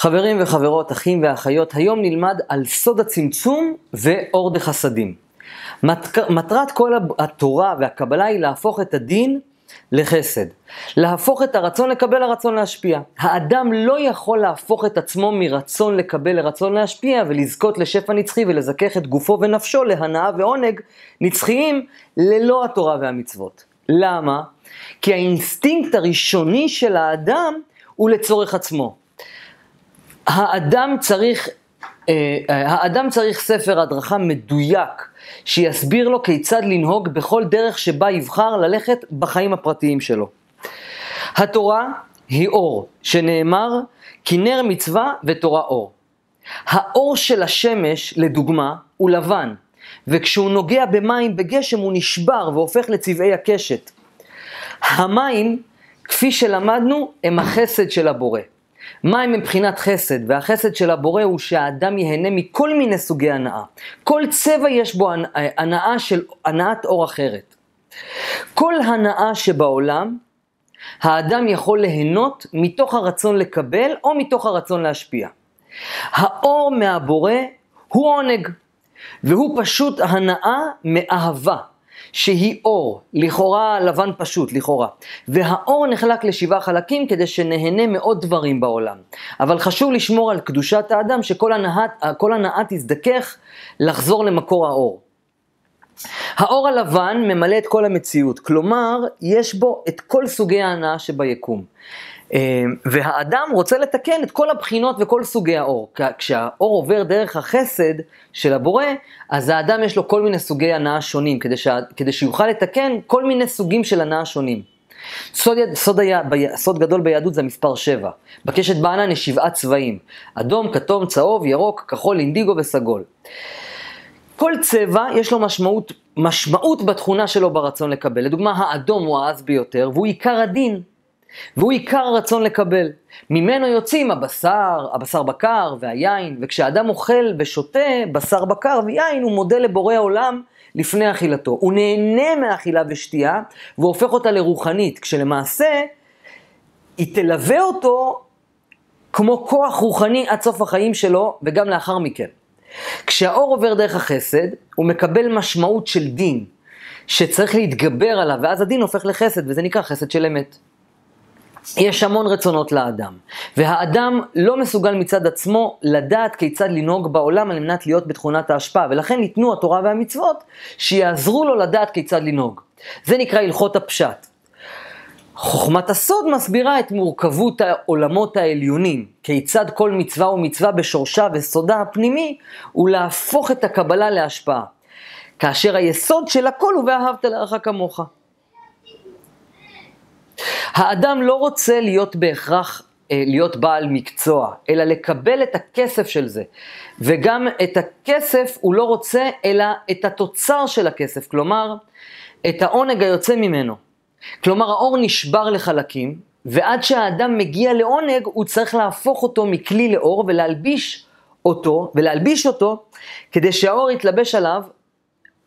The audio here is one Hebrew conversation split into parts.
חברים וחברות, אחים ואחיות, היום נלמד על סוד הצמצום ואור דחסדים. מטרת כל התורה והקבלה היא להפוך את הדין לחסד. להפוך את הרצון לקבל לרצון להשפיע. האדם לא יכול להפוך את עצמו מרצון לקבל לרצון להשפיע ולזכות לשפע נצחי ולזכך את גופו ונפשו להנאה ועונג נצחיים ללא התורה והמצוות. למה? כי האינסטינקט הראשוני של האדם הוא לצורך עצמו. האדם צריך, אה, האדם צריך ספר הדרכה מדויק, שיסביר לו כיצד לנהוג בכל דרך שבה יבחר ללכת בחיים הפרטיים שלו. התורה היא אור, שנאמר, כי נר מצווה ותורה אור. האור של השמש, לדוגמה, הוא לבן, וכשהוא נוגע במים בגשם הוא נשבר והופך לצבעי הקשת. המים, כפי שלמדנו, הם החסד של הבורא. מים מבחינת חסד, והחסד של הבורא הוא שהאדם ייהנה מכל מיני סוגי הנאה. כל צבע יש בו הנאה של הנאת אור אחרת. כל הנאה שבעולם, האדם יכול ליהנות מתוך הרצון לקבל או מתוך הרצון להשפיע. האור מהבורא הוא עונג, והוא פשוט הנאה מאהבה. שהיא אור, לכאורה לבן פשוט, לכאורה. והאור נחלק לשבעה חלקים כדי שנהנה מעוד דברים בעולם. אבל חשוב לשמור על קדושת האדם, שכל הנאה, הנאה תזדכך לחזור למקור האור. האור הלבן ממלא את כל המציאות, כלומר, יש בו את כל סוגי ההנאה שביקום. אה, והאדם רוצה לתקן את כל הבחינות וכל סוגי האור. כשהאור עובר דרך החסד של הבורא, אז האדם יש לו כל מיני סוגי הנאה שונים, כדי, ש... כדי שיוכל לתקן כל מיני סוגים של הנאה שונים. סוד, סוד, היה, ב... סוד גדול ביהדות זה המספר 7. בקשת בענן יש שבעה צבעים, אדום, כתום, צהוב, ירוק, כחול, אינדיגו וסגול. כל צבע יש לו משמעות, משמעות בתכונה שלו ברצון לקבל. לדוגמה, האדום הוא העז ביותר, והוא עיקר הדין. והוא עיקר הרצון לקבל. ממנו יוצאים הבשר, הבשר בקר והיין, וכשאדם אוכל ושותה בשר בקר ויין, הוא מודה לבורא העולם לפני אכילתו. הוא נהנה מאכילה ושתייה, והופך אותה לרוחנית, כשלמעשה היא תלווה אותו כמו כוח רוחני עד סוף החיים שלו, וגם לאחר מכן. כשהאור עובר דרך החסד, הוא מקבל משמעות של דין, שצריך להתגבר עליו, ואז הדין הופך לחסד, וזה נקרא חסד של אמת. יש המון רצונות לאדם, והאדם לא מסוגל מצד עצמו לדעת כיצד לנהוג בעולם על מנת להיות בתכונת ההשפעה, ולכן ניתנו התורה והמצוות שיעזרו לו לדעת כיצד לנהוג. זה נקרא הלכות הפשט. חוכמת הסוד מסבירה את מורכבות העולמות העליונים, כיצד כל מצווה ומצווה בשורשה וסודה הפנימי הוא להפוך את הקבלה להשפעה, כאשר היסוד של הכל הוא ואהבת לרעך כמוך. האדם לא רוצה להיות בהכרח אה, להיות בעל מקצוע, אלא לקבל את הכסף של זה. וגם את הכסף הוא לא רוצה, אלא את התוצר של הכסף, כלומר, את העונג היוצא ממנו. כלומר, האור נשבר לחלקים, ועד שהאדם מגיע לעונג, הוא צריך להפוך אותו מכלי לאור ולהלביש אותו, ולהלביש אותו, כדי שהאור יתלבש עליו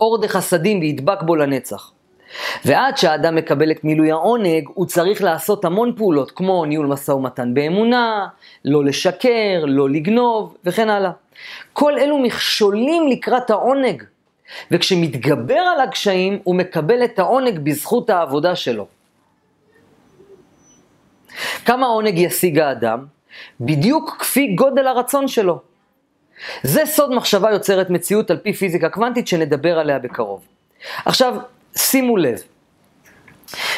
אור דחסדים וידבק בו לנצח. ועד שהאדם מקבל את מילוי העונג, הוא צריך לעשות המון פעולות, כמו ניהול משא ומתן באמונה, לא לשקר, לא לגנוב, וכן הלאה. כל אלו מכשולים לקראת העונג, וכשמתגבר על הקשיים, הוא מקבל את העונג בזכות העבודה שלו. כמה עונג ישיג האדם? בדיוק כפי גודל הרצון שלו. זה סוד מחשבה יוצרת מציאות על פי פיזיקה קוונטית שנדבר עליה בקרוב. עכשיו, שימו לב,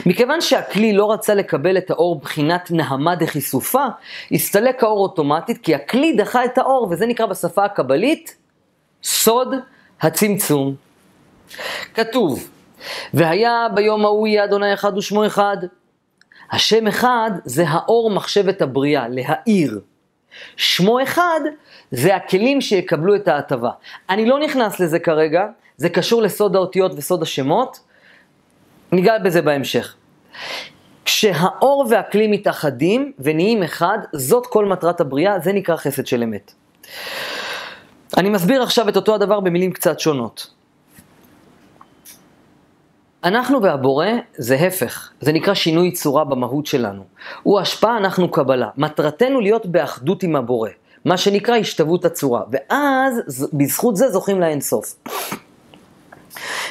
מכיוון שהכלי לא רצה לקבל את האור בחינת נהמה דחיסופה, הסתלק האור אוטומטית כי הכלי דחה את האור, וזה נקרא בשפה הקבלית סוד הצמצום. כתוב, והיה ביום ההוא יהיה אדוני אחד ושמו אחד. השם אחד זה האור מחשבת הבריאה, להאיר. שמו אחד זה הכלים שיקבלו את ההטבה. אני לא נכנס לזה כרגע, זה קשור לסוד האותיות וסוד השמות, ניגע בזה בהמשך. כשהאור והכלי מתאחדים ונהיים אחד, זאת כל מטרת הבריאה, זה נקרא חסד של אמת. אני מסביר עכשיו את אותו הדבר במילים קצת שונות. אנחנו והבורא זה הפך, זה נקרא שינוי צורה במהות שלנו. הוא השפעה, אנחנו קבלה. מטרתנו להיות באחדות עם הבורא, מה שנקרא השתוות הצורה, ואז בזכות זה זוכים לאינסוף.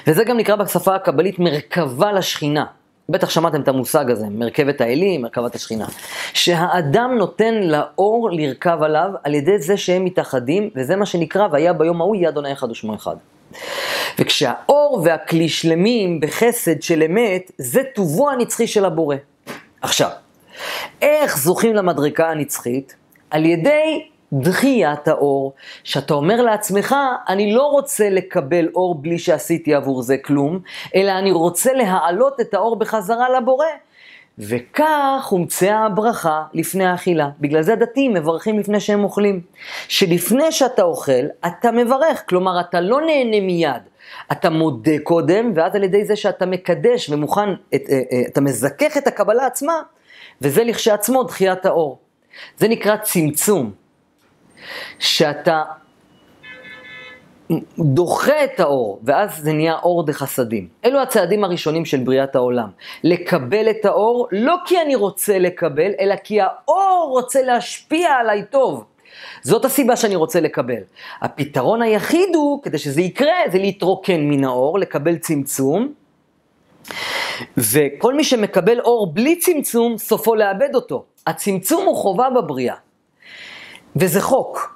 וזה גם נקרא בשפה הקבלית מרכבה לשכינה. בטח שמעתם את המושג הזה, מרכבת האלים, מרכבת השכינה. שהאדם נותן לאור לרכב עליו על ידי זה שהם מתאחדים, וזה מה שנקרא, והיה ביום ההוא יהיה אדוני אחד ושמו אחד. וכשהאור והכלי שלמים בחסד של אמת, זה טובו הנצחי של הבורא. עכשיו, איך זוכים למדרקה הנצחית? על ידי דחיית האור, שאתה אומר לעצמך, אני לא רוצה לקבל אור בלי שעשיתי עבור זה כלום, אלא אני רוצה להעלות את האור בחזרה לבורא. וכך הומצאה הברכה לפני האכילה. בגלל זה הדתיים מברכים לפני שהם אוכלים. שלפני שאתה אוכל, אתה מברך, כלומר אתה לא נהנה מיד. אתה מודה קודם, ואז על ידי זה שאתה מקדש ומוכן, את, אה, אה, אתה מזכך את הקבלה עצמה, וזה לכשעצמו דחיית האור. זה נקרא צמצום. שאתה דוחה את האור, ואז זה נהיה אור דחסדים. אלו הצעדים הראשונים של בריאת העולם. לקבל את האור, לא כי אני רוצה לקבל, אלא כי האור רוצה להשפיע עליי טוב. זאת הסיבה שאני רוצה לקבל. הפתרון היחיד הוא, כדי שזה יקרה, זה להתרוקן מן האור, לקבל צמצום. וכל מי שמקבל אור בלי צמצום, סופו לאבד אותו. הצמצום הוא חובה בבריאה. וזה חוק.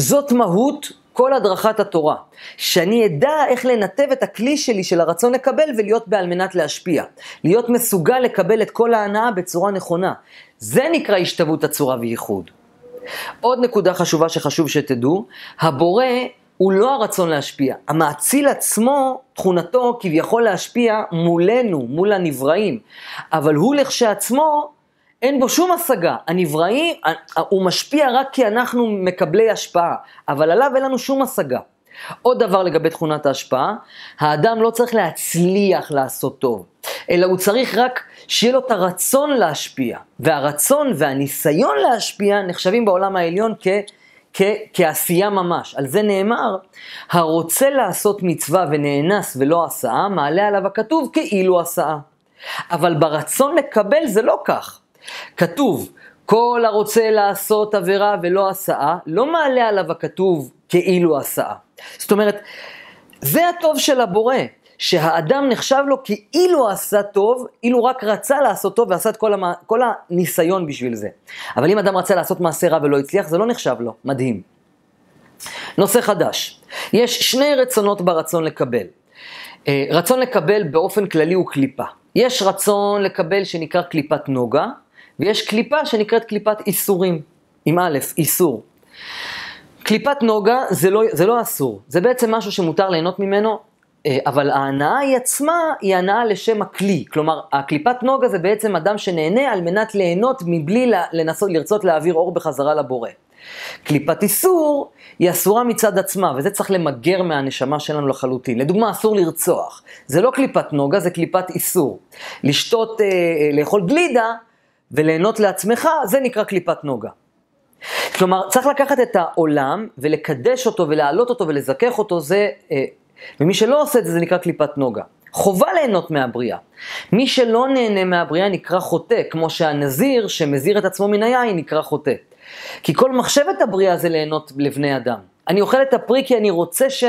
זאת מהות כל הדרכת התורה. שאני אדע איך לנתב את הכלי שלי של הרצון לקבל ולהיות בעל מנת להשפיע. להיות מסוגל לקבל את כל ההנאה בצורה נכונה. זה נקרא השתוות הצורה וייחוד. עוד נקודה חשובה שחשוב שתדעו, הבורא הוא לא הרצון להשפיע. המאציל עצמו, תכונתו כביכול להשפיע מולנו, מול הנבראים. אבל הוא לכשעצמו אין בו שום השגה. הנבראים, הוא משפיע רק כי אנחנו מקבלי השפעה, אבל עליו אין לנו שום השגה. עוד דבר לגבי תכונת ההשפעה, האדם לא צריך להצליח לעשות טוב, אלא הוא צריך רק שיהיה לו את הרצון להשפיע. והרצון והניסיון להשפיע נחשבים בעולם העליון כ... כ- כעשייה ממש. על זה נאמר, הרוצה לעשות מצווה ונאנס ולא עשה, מעלה עליו הכתוב כאילו עשה. אבל ברצון לקבל זה לא כך. כתוב, כל הרוצה לעשות עבירה ולא עשאה, לא מעלה עליו הכתוב כאילו עשאה. זאת אומרת, זה הטוב של הבורא, שהאדם נחשב לו כאילו עשה טוב, אילו רק רצה לעשות טוב ועשה את כל, המ... כל הניסיון בשביל זה. אבל אם אדם רצה לעשות מעשה רע ולא הצליח, זה לא נחשב לו. מדהים. נושא חדש. יש שני רצונות ברצון לקבל. אה, רצון לקבל באופן כללי הוא קליפה. יש רצון לקבל שנקרא קליפת נוגה, ויש קליפה שנקראת קליפת איסורים, עם א', איסור. קליפת נוגה זה לא, זה לא אסור, זה בעצם משהו שמותר ליהנות ממנו, אה, אבל ההנאה היא עצמה היא הנאה לשם הכלי. כלומר, הקליפת נוגה זה בעצם אדם שנהנה על מנת ליהנות מבלי לנסות, לרצות להעביר אור בחזרה לבורא. קליפת איסור היא אסורה מצד עצמה, וזה צריך למגר מהנשמה שלנו לחלוטין. לדוגמה, אסור לרצוח. זה לא קליפת נוגה, זה קליפת איסור. לשתות, אה, אה לאכול גלידה, וליהנות לעצמך, זה נקרא קליפת נוגה. כלומר, צריך לקחת את העולם ולקדש אותו ולהעלות אותו ולזכך אותו, זה, אה, ומי שלא עושה את זה, זה נקרא קליפת נוגה. חובה ליהנות מהבריאה. מי שלא נהנה מהבריאה נקרא חוטא, כמו שהנזיר שמזיר את עצמו מן היין נקרא חוטא. כי כל מחשבת הבריאה זה ליהנות לבני אדם. אני אוכל את הפרי כי אני רוצה ש...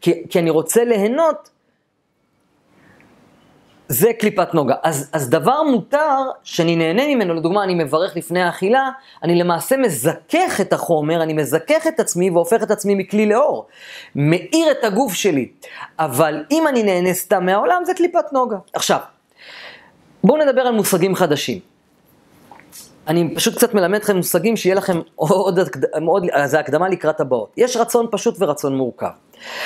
כי, כי אני רוצה ליהנות זה קליפת נוגה. אז, אז דבר מותר שאני נהנה ממנו, לדוגמה, אני מברך לפני האכילה, אני למעשה מזכך את החומר, אני מזכך את עצמי והופך את עצמי מכלי לאור. מאיר את הגוף שלי. אבל אם אני נהנה סתם מהעולם, זה קליפת נוגה. עכשיו, בואו נדבר על מושגים חדשים. אני פשוט קצת מלמד אתכם מושגים שיהיה לכם עוד, עוד, זה הקדמה לקראת הבאות. יש רצון פשוט ורצון מורכב.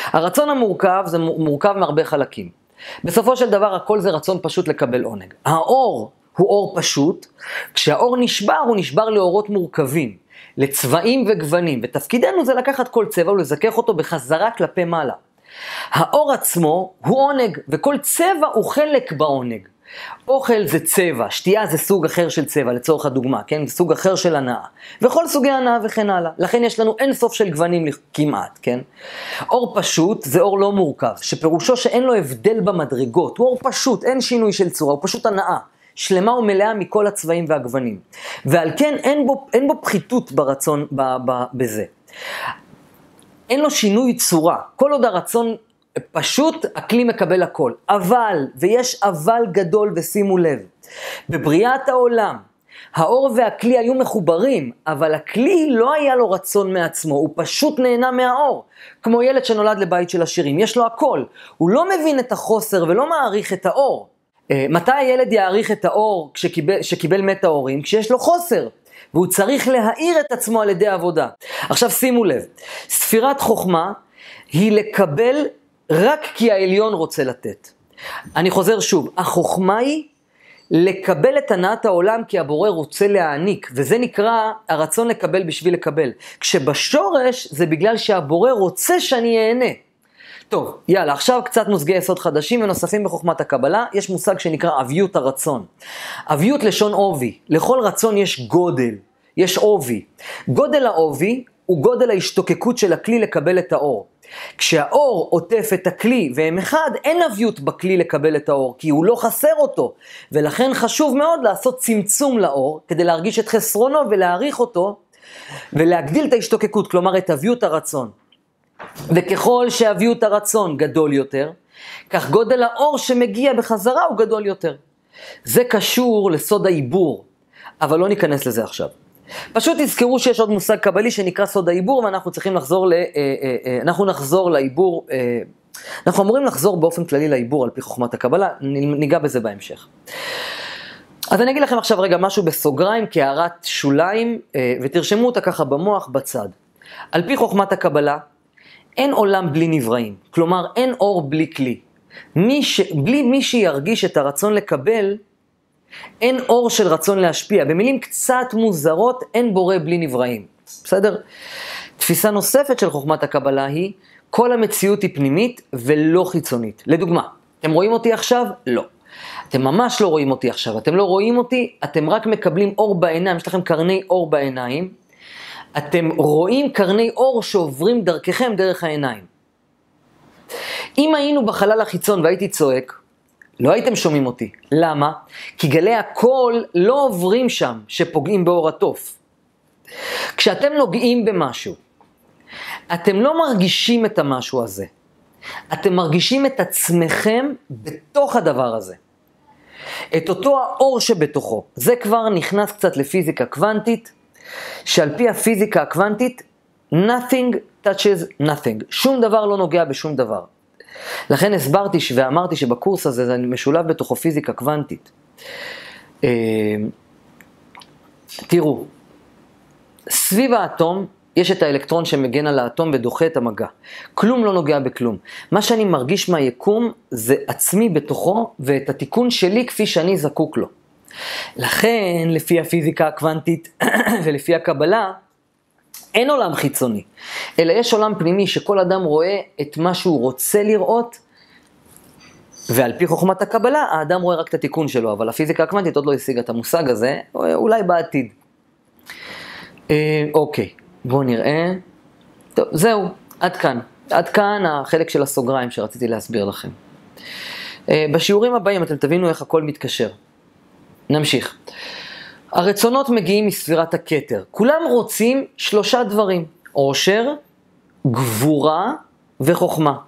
הרצון המורכב זה מורכב מהרבה חלקים. בסופו של דבר הכל זה רצון פשוט לקבל עונג. האור הוא אור פשוט, כשהאור נשבר הוא נשבר לאורות מורכבים, לצבעים וגוונים, ותפקידנו זה לקחת כל צבע ולזכך אותו בחזרה כלפי מעלה. האור עצמו הוא עונג, וכל צבע הוא חלק בעונג. אוכל זה צבע, שתייה זה סוג אחר של צבע, לצורך הדוגמה, כן? סוג אחר של הנאה. וכל סוגי הנאה וכן הלאה. לכן יש לנו אין סוף של גוונים כמעט, כן? אור פשוט זה אור לא מורכב, שפירושו שאין לו הבדל במדרגות. הוא אור פשוט, אין שינוי של צורה, הוא פשוט הנאה. שלמה ומלאה מכל הצבעים והגוונים. ועל כן אין בו, אין בו פחיתות ברצון ב, ב, בזה. אין לו שינוי צורה. כל עוד הרצון פשוט, הכלי מקבל הכל. אבל, ויש אבל גדול ושימו לב, בבריאת העולם, האור והכלי היו מחוברים, אבל הכלי לא היה לו רצון מעצמו, הוא פשוט נהנה מהאור. כמו ילד שנולד לבית של עשירים, יש לו הכל. הוא לא מבין את החוסר ולא מעריך את האור. אה, מתי הילד יעריך את האור כשקיבל, שקיבל מת ההורים? כשיש לו חוסר. והוא צריך להאיר את עצמו על ידי עבודה. עכשיו שימו לב, ספירת חוכמה היא לקבל רק כי העליון רוצה לתת. אני חוזר שוב, החוכמה היא לקבל את הנעת העולם כי הבורא רוצה להעניק, וזה נקרא הרצון לקבל בשביל לקבל. כשבשורש זה בגלל שהבורא רוצה שאני אהנה. טוב, יאללה, עכשיו קצת מושגי יסוד חדשים ונוספים בחוכמת הקבלה. יש מושג שנקרא אביות הרצון. אביות לשון עובי. לכל רצון יש גודל, יש עובי. גודל העובי הוא גודל ההשתוקקות של הכלי לקבל את האור. כשהאור עוטף את הכלי והם אחד, אין אביות בכלי לקבל את האור, כי הוא לא חסר אותו. ולכן חשוב מאוד לעשות צמצום לאור, כדי להרגיש את חסרונו ולהעריך אותו, ולהגדיל את ההשתוקקות, כלומר את אביות הרצון. וככל שאביות הרצון גדול יותר, כך גודל האור שמגיע בחזרה הוא גדול יותר. זה קשור לסוד העיבור, אבל לא ניכנס לזה עכשיו. פשוט תזכרו שיש עוד מושג קבלי שנקרא סוד העיבור, ואנחנו צריכים לחזור ל... אה, אה, אה, אנחנו נחזור לעיבור, אנחנו אמורים לחזור באופן כללי לעיבור על פי חוכמת הקבלה, ניגע בזה בהמשך. אז אני אגיד לכם עכשיו רגע משהו בסוגריים כהערת שוליים, ותרשמו אותה ככה במוח בצד. על פי חוכמת הקבלה, אין עולם בלי נבראים, כלומר אין אור בלי כלי. מי ש... בלי מי שירגיש את הרצון לקבל, אין אור של רצון להשפיע. במילים קצת מוזרות, אין בורא בלי נבראים. בסדר? תפיסה נוספת של חוכמת הקבלה היא, כל המציאות היא פנימית ולא חיצונית. לדוגמה, אתם רואים אותי עכשיו? לא. אתם ממש לא רואים אותי עכשיו. אתם לא רואים אותי, אתם רק מקבלים אור בעיניים, יש לכם קרני אור בעיניים. אתם רואים קרני אור שעוברים דרככם דרך העיניים. אם היינו בחלל החיצון והייתי צועק, לא הייתם שומעים אותי. למה? כי גלי הקול לא עוברים שם שפוגעים באור התוף. כשאתם נוגעים במשהו, אתם לא מרגישים את המשהו הזה. אתם מרגישים את עצמכם בתוך הדבר הזה. את אותו האור שבתוכו. זה כבר נכנס קצת לפיזיקה קוונטית, שעל פי הפיזיקה הקוונטית, nothing touches nothing. שום דבר לא נוגע בשום דבר. לכן הסברתי ואמרתי שבקורס הזה זה משולב בתוכו פיזיקה קוונטית. אה, תראו, סביב האטום יש את האלקטרון שמגן על האטום ודוחה את המגע. כלום לא נוגע בכלום. מה שאני מרגיש מהיקום זה עצמי בתוכו ואת התיקון שלי כפי שאני זקוק לו. לכן, לפי הפיזיקה הקוונטית ולפי הקבלה, אין עולם חיצוני, אלא יש עולם פנימי שכל אדם רואה את מה שהוא רוצה לראות, ועל פי חוכמת הקבלה, האדם רואה רק את התיקון שלו, אבל הפיזיקה הקוונטית עוד לא השיגה את המושג הזה, אולי בעתיד. אה, אוקיי, בואו נראה. טוב, זהו, עד כאן. עד כאן החלק של הסוגריים שרציתי להסביר לכם. אה, בשיעורים הבאים אתם תבינו איך הכל מתקשר. נמשיך. הרצונות מגיעים מספירת הכתר. כולם רוצים שלושה דברים, עושר, גבורה וחוכמה.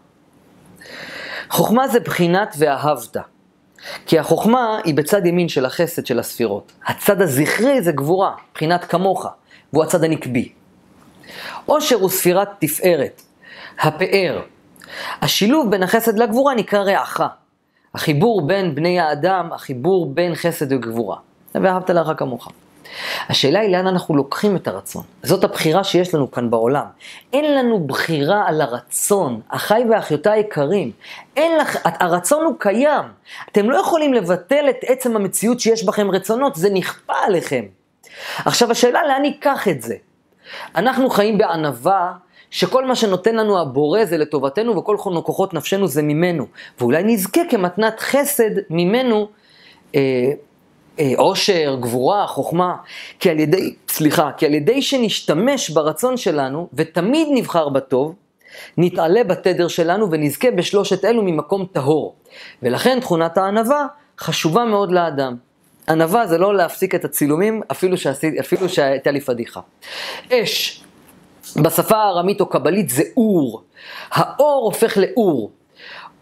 חוכמה זה בחינת ואהבת. כי החוכמה היא בצד ימין של החסד של הספירות. הצד הזכרי זה גבורה, בחינת כמוך, והוא הצד הנקבי. עושר הוא ספירת תפארת, הפאר. השילוב בין החסד לגבורה נקרא רעך. החיבור בין בני האדם, החיבור בין חסד וגבורה. ואהבת לרעך כמוך. השאלה היא לאן אנחנו לוקחים את הרצון. זאת הבחירה שיש לנו כאן בעולם. אין לנו בחירה על הרצון, אחיי ואחיותיי היקרים. אין לך, הרצון הוא קיים. אתם לא יכולים לבטל את עצם המציאות שיש בכם רצונות, זה נכפה עליכם. עכשיו השאלה לאן ניקח את זה? אנחנו חיים בענווה שכל מה שנותן לנו הבורא זה לטובתנו וכל כוחות נפשנו זה ממנו. ואולי נזכה כמתנת חסד ממנו אה, עושר, גבורה, חוכמה, כי על ידי, סליחה, כי על ידי שנשתמש ברצון שלנו ותמיד נבחר בטוב, נתעלה בתדר שלנו ונזכה בשלושת אלו ממקום טהור. ולכן תכונת הענווה חשובה מאוד לאדם. ענווה זה לא להפסיק את הצילומים, אפילו, שעשית, אפילו שהייתה לי פדיחה. אש, בשפה הארמית או קבלית זה אור. האור הופך לאור.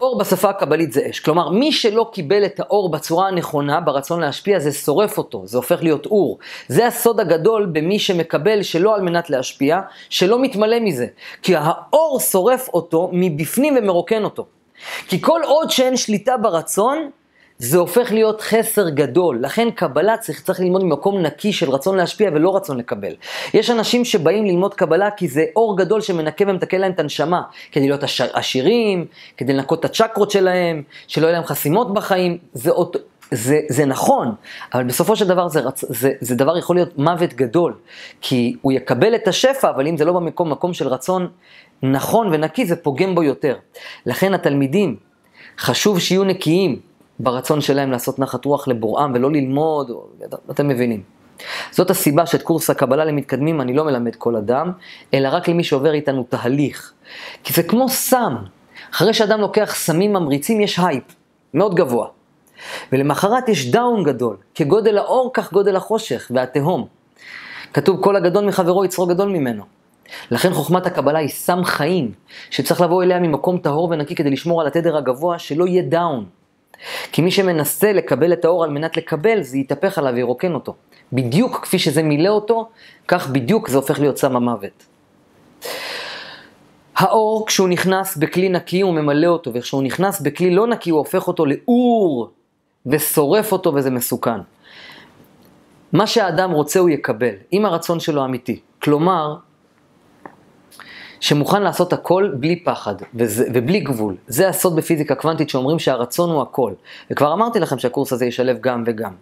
אור בשפה הקבלית זה אש. כלומר, מי שלא קיבל את האור בצורה הנכונה, ברצון להשפיע, זה שורף אותו, זה הופך להיות אור. זה הסוד הגדול במי שמקבל שלא על מנת להשפיע, שלא מתמלא מזה. כי האור שורף אותו מבפנים ומרוקן אותו. כי כל עוד שאין שליטה ברצון, זה הופך להיות חסר גדול. לכן קבלה צריך, צריך ללמוד ממקום נקי של רצון להשפיע ולא רצון לקבל. יש אנשים שבאים ללמוד קבלה כי זה אור גדול שמנקה ומתקן להם את הנשמה, כדי להיות עשירים, כדי לנקות את הצ'קרות שלהם, שלא יהיו להם חסימות בחיים. זה, אותו, זה, זה נכון, אבל בסופו של דבר זה, רצ... זה, זה דבר יכול להיות מוות גדול, כי הוא יקבל את השפע, אבל אם זה לא במקום מקום של רצון נכון ונקי, זה פוגם בו יותר. לכן התלמידים, חשוב שיהיו נקיים. ברצון שלהם לעשות נחת רוח לבוראם ולא ללמוד, אתם מבינים. זאת הסיבה שאת קורס הקבלה למתקדמים אני לא מלמד כל אדם, אלא רק למי שעובר איתנו תהליך. כי זה כמו סם. אחרי שאדם לוקח סמים ממריצים יש הייפ, מאוד גבוה. ולמחרת יש down גדול, כגודל האור כך גודל החושך והתהום. כתוב כל הגדול מחברו יצרו גדול ממנו. לכן חוכמת הקבלה היא סם חיים, שצריך לבוא אליה ממקום טהור ונקי כדי לשמור על התדר הגבוה, שלא יהיה דאון. כי מי שמנסה לקבל את האור על מנת לקבל, זה יתהפך עליו וירוקן אותו. בדיוק כפי שזה מילא אותו, כך בדיוק זה הופך להיות סם המוות. האור, כשהוא נכנס בכלי נקי, הוא ממלא אותו, וכשהוא נכנס בכלי לא נקי, הוא הופך אותו לאור, ושורף אותו, וזה מסוכן. מה שהאדם רוצה הוא יקבל, אם הרצון שלו אמיתי. כלומר, שמוכן לעשות הכל בלי פחד וזה, ובלי גבול. זה הסוד בפיזיקה קוונטית שאומרים שהרצון הוא הכל. וכבר אמרתי לכם שהקורס הזה ישלב גם וגם.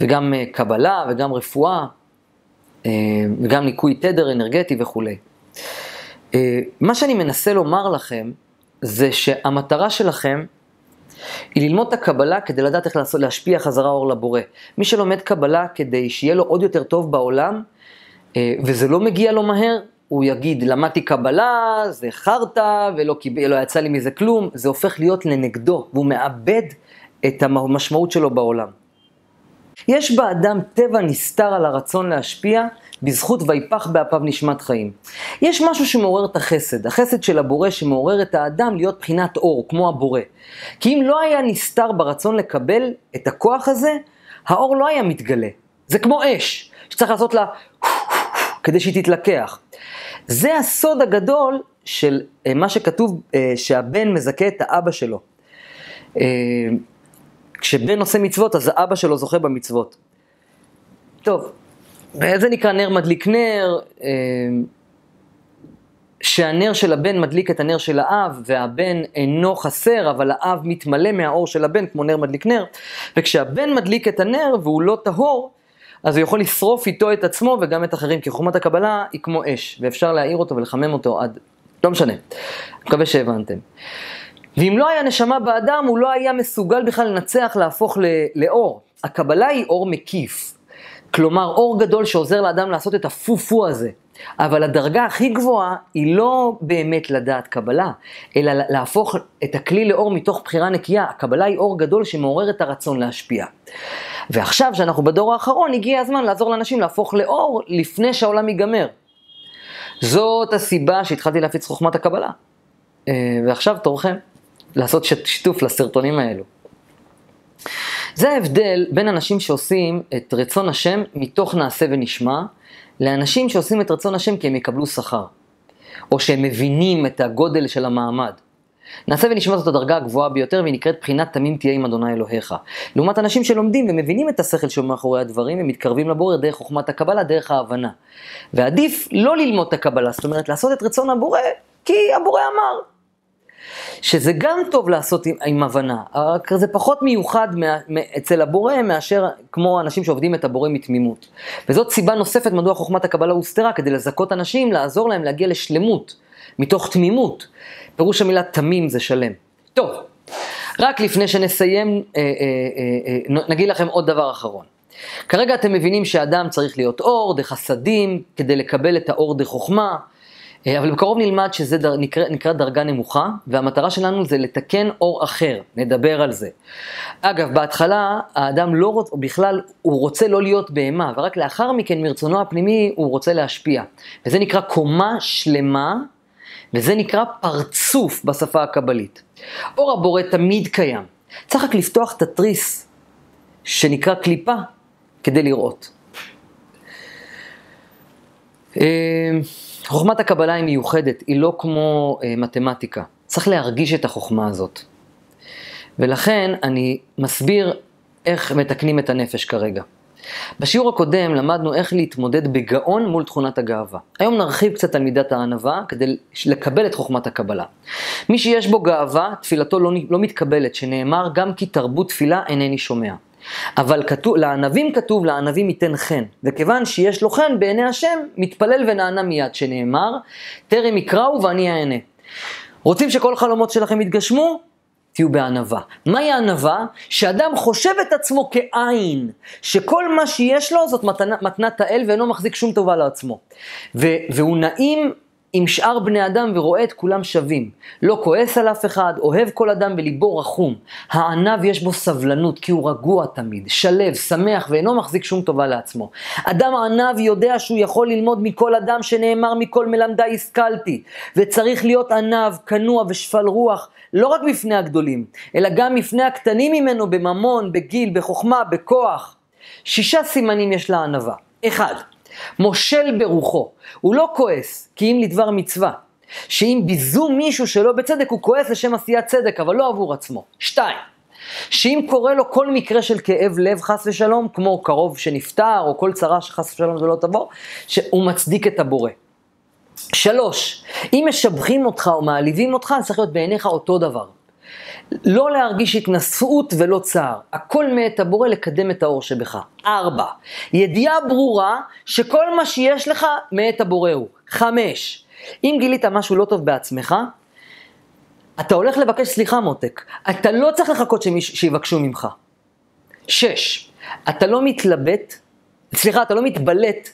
וגם uh, קבלה וגם רפואה, uh, וגם ניקוי תדר אנרגטי וכולי. Uh, מה שאני מנסה לומר לכם, זה שהמטרה שלכם היא ללמוד את הקבלה כדי לדעת איך לעשות, להשפיע חזרה אור לבורא. מי שלומד קבלה כדי שיהיה לו עוד יותר טוב בעולם, וזה לא מגיע לו מהר, הוא יגיד, למדתי קבלה, זה חרטא, ולא לא יצא לי מזה כלום, זה הופך להיות לנגדו, והוא מאבד את המשמעות שלו בעולם. יש באדם טבע נסתר על הרצון להשפיע, בזכות ויפח באפיו נשמת חיים. יש משהו שמעורר את החסד, החסד של הבורא שמעורר את האדם להיות בחינת אור, כמו הבורא. כי אם לא היה נסתר ברצון לקבל את הכוח הזה, האור לא היה מתגלה. זה כמו אש, שצריך לעשות לה כדי שהיא תתלקח. זה הסוד הגדול של אה, מה שכתוב אה, שהבן מזכה את האבא שלו. אה, כשבן עושה מצוות, אז האבא שלו זוכה במצוות. טוב, זה נקרא נר מדליק נר, שהנר של הבן מדליק את הנר של האב, והבן אינו חסר, אבל האב מתמלא מהאור של הבן, כמו נר מדליק נר, וכשהבן מדליק את הנר והוא לא טהור, אז הוא יכול לשרוף איתו את עצמו וגם את אחרים, כי חומת הקבלה היא כמו אש, ואפשר להעיר אותו ולחמם אותו עד... לא משנה. מקווה שהבנתם. ואם לא היה נשמה באדם, הוא לא היה מסוגל בכלל לנצח, להפוך לאור. הקבלה היא אור מקיף. כלומר, אור גדול שעוזר לאדם לעשות את הפו-פו הזה. אבל הדרגה הכי גבוהה היא לא באמת לדעת קבלה, אלא להפוך את הכלי לאור מתוך בחירה נקייה. הקבלה היא אור גדול שמעורר את הרצון להשפיע. ועכשיו, שאנחנו בדור האחרון, הגיע הזמן לעזור לאנשים להפוך לאור לפני שהעולם ייגמר. זאת הסיבה שהתחלתי להפיץ חוכמת הקבלה. אה, ועכשיו תורכם לעשות שיתוף לסרטונים האלו. זה ההבדל בין אנשים שעושים את רצון השם מתוך נעשה ונשמע, לאנשים שעושים את רצון השם כי הם יקבלו שכר, או שהם מבינים את הגודל של המעמד. נעשה ונשמע זאת הדרגה הגבוהה ביותר והיא נקראת בחינת תמים תהיה עם אדוני אלוהיך. לעומת אנשים שלומדים ומבינים את השכל שמאחורי הדברים, הם מתקרבים לבורר דרך חוכמת הקבלה, דרך ההבנה. ועדיף לא ללמוד את הקבלה, זאת אומרת לעשות את רצון הבורא, כי הבורא אמר. שזה גם טוב לעשות עם, עם הבנה, רק זה פחות מיוחד מה, אצל הבורא מאשר כמו אנשים שעובדים את הבורא מתמימות. וזאת סיבה נוספת מדוע חוכמת הקבלה הוסתרה, כדי לזכות אנשים, לעזור להם להגיע לשלמות, מתוך תמימות. פירוש המילה תמים זה שלם. טוב, רק לפני שנסיים, אה, אה, אה, נגיד לכם עוד דבר אחרון. כרגע אתם מבינים שאדם צריך להיות אור, דחסדים, כדי לקבל את האור דחוכמה, אה, אבל בקרוב נלמד שזה דר, נקרא, נקרא דרגה נמוכה, והמטרה שלנו זה לתקן אור אחר, נדבר על זה. אגב, בהתחלה האדם לא רוצה, בכלל הוא רוצה לא להיות בהמה, ורק לאחר מכן מרצונו הפנימי הוא רוצה להשפיע. וזה נקרא קומה שלמה, וזה נקרא פרצוף בשפה הקבלית. אור הבורא תמיד קיים. צריך רק לפתוח את התריס שנקרא קליפה כדי לראות. חוכמת הקבלה היא מיוחדת, היא לא כמו אה, מתמטיקה. צריך להרגיש את החוכמה הזאת. ולכן אני מסביר איך מתקנים את הנפש כרגע. בשיעור הקודם למדנו איך להתמודד בגאון מול תכונת הגאווה. היום נרחיב קצת על מידת הענווה כדי לקבל את חוכמת הקבלה. מי שיש בו גאווה, תפילתו לא, לא מתקבלת, שנאמר גם כי תרבו תפילה אינני שומע. אבל כתוב, לענבים כתוב, לענבים ייתן חן. וכיוון שיש לו חן בעיני השם, מתפלל ונענה מיד, שנאמר, טרם יקראו ואני אענה. רוצים שכל החלומות שלכם יתגשמו? תהיו בענווה. מהי הענווה? שאדם חושב את עצמו כעין, שכל מה שיש לו זאת מתנת האל ואינו מחזיק שום טובה לעצמו. ו, והוא נעים עם שאר בני אדם ורואה את כולם שווים. לא כועס על אף אחד, אוהב כל אדם וליבו רחום. הענב יש בו סבלנות כי הוא רגוע תמיד, שלב, שמח ואינו מחזיק שום טובה לעצמו. אדם ענב יודע שהוא יכול ללמוד מכל אדם שנאמר מכל מלמדי השכלתי. וצריך להיות ענב, כנוע ושפל רוח, לא רק בפני הגדולים, אלא גם בפני הקטנים ממנו בממון, בגיל, בחוכמה, בכוח. שישה סימנים יש לענווה. אחד, מושל ברוחו. הוא לא כועס, כי אם לדבר מצווה. שאם ביזו מישהו שלא בצדק, הוא כועס לשם עשיית צדק, אבל לא עבור עצמו. שתיים, שאם קורה לו כל מקרה של כאב לב חס ושלום, כמו קרוב שנפטר, או כל צרה שחס ושלום זה לא תבוא, שהוא מצדיק את הבורא. שלוש, אם משבחים אותך או מעליבים אותך, זה צריך להיות בעיניך אותו דבר. לא להרגיש התנשאות ולא צער, הכל מאת הבורא לקדם את האור שבך. ארבע, ידיעה ברורה שכל מה שיש לך מאת הבורא הוא. חמש, אם גילית משהו לא טוב בעצמך, אתה הולך לבקש סליחה מותק, אתה לא צריך לחכות שמיש, שיבקשו ממך. שש, אתה לא מתלבט, סליחה, אתה לא מתבלט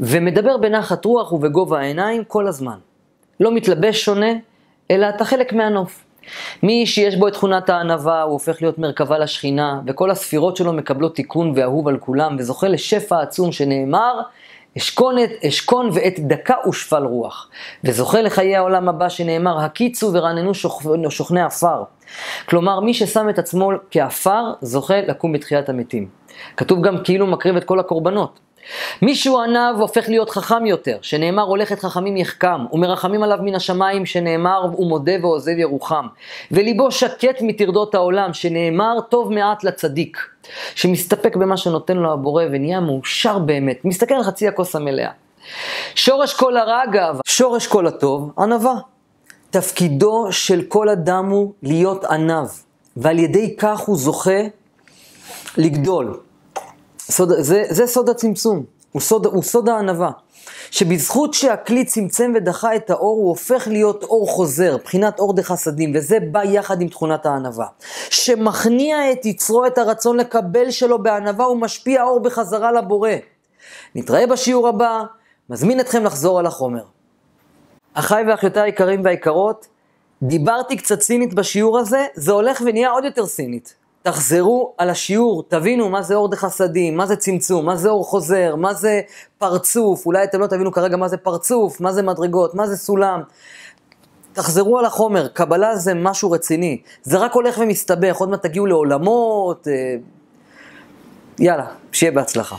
ומדבר בנחת רוח ובגובה העיניים כל הזמן. לא מתלבש שונה, אלא אתה חלק מהנוף. מי שיש בו את תכונת הענווה, הוא הופך להיות מרכבה לשכינה, וכל הספירות שלו מקבלות תיקון ואהוב על כולם, וזוכה לשפע עצום שנאמר, אשכון, אשכון ועת דקה ושפל רוח. וזוכה לחיי העולם הבא שנאמר, הקיצו ורעננו שוכני עפר. כלומר, מי ששם את עצמו כעפר, זוכה לקום בתחיית המתים. כתוב גם כאילו מקריב את כל הקורבנות. מישהו ענב הופך להיות חכם יותר, שנאמר הולכת חכמים יחכם, ומרחמים עליו מן השמיים, שנאמר הוא מודה ועוזב ירוחם. וליבו שקט מטרדות העולם, שנאמר טוב מעט לצדיק, שמסתפק במה שנותן לו הבורא ונהיה מאושר באמת, מסתכל על חצי הכוס המלאה. שורש כל הרע גאווה, שורש כל הטוב, ענווה. תפקידו של כל אדם הוא להיות ענב, ועל ידי כך הוא זוכה לגדול. סוד, זה, זה סוד הצמצום, הוא סוד, הוא סוד הענווה. שבזכות שהכלי צמצם ודחה את האור, הוא הופך להיות אור חוזר, בחינת אור דחסדים, וזה בא יחד עם תכונת הענווה. שמכניע את יצרו, את הרצון לקבל שלו בענווה, הוא משפיע אור בחזרה לבורא. נתראה בשיעור הבא, מזמין אתכם לחזור על החומר. אחיי ואחיותיי היקרים והיקרות, דיברתי קצת סינית בשיעור הזה, זה הולך ונהיה עוד יותר סינית. תחזרו על השיעור, תבינו מה זה אור דחסדים, מה זה צמצום, מה זה אור חוזר, מה זה פרצוף, אולי אתם לא תבינו כרגע מה זה פרצוף, מה זה מדרגות, מה זה סולם. תחזרו על החומר, קבלה זה משהו רציני, זה רק הולך ומסתבך, עוד מעט תגיעו לעולמות, אה... יאללה, שיהיה בהצלחה.